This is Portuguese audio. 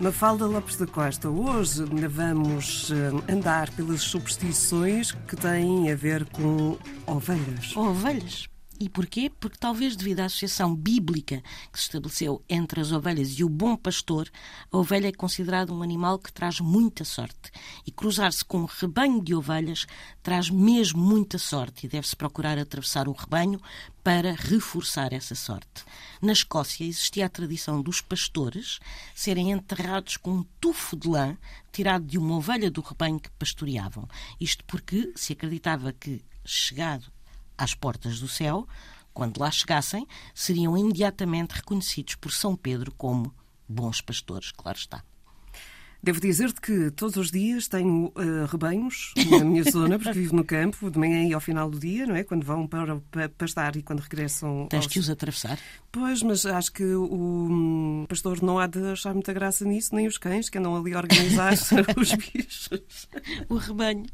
Mafalda Lopes da Costa, hoje vamos eh, andar pelas superstições que têm a ver com ovelhas. Ovelhas? E porquê? Porque talvez devido à associação bíblica que se estabeleceu entre as ovelhas e o bom pastor, a ovelha é considerada um animal que traz muita sorte. E cruzar-se com um rebanho de ovelhas traz mesmo muita sorte e deve-se procurar atravessar o rebanho para reforçar essa sorte. Na Escócia existia a tradição dos pastores serem enterrados com um tufo de lã tirado de uma ovelha do rebanho que pastoreavam. Isto porque se acreditava que, chegado às portas do céu, quando lá chegassem, seriam imediatamente reconhecidos por São Pedro como bons pastores, claro está. Devo dizer-te que todos os dias tenho uh, rebanhos na minha zona, porque vivo no campo, de manhã e ao final do dia, não é? Quando vão para, para pastar e quando regressam. Tens aos... que os atravessar? Pois, mas acho que o um, pastor não há de achar muita graça nisso, nem os cães que andam ali a organizar os bichos. O rebanho.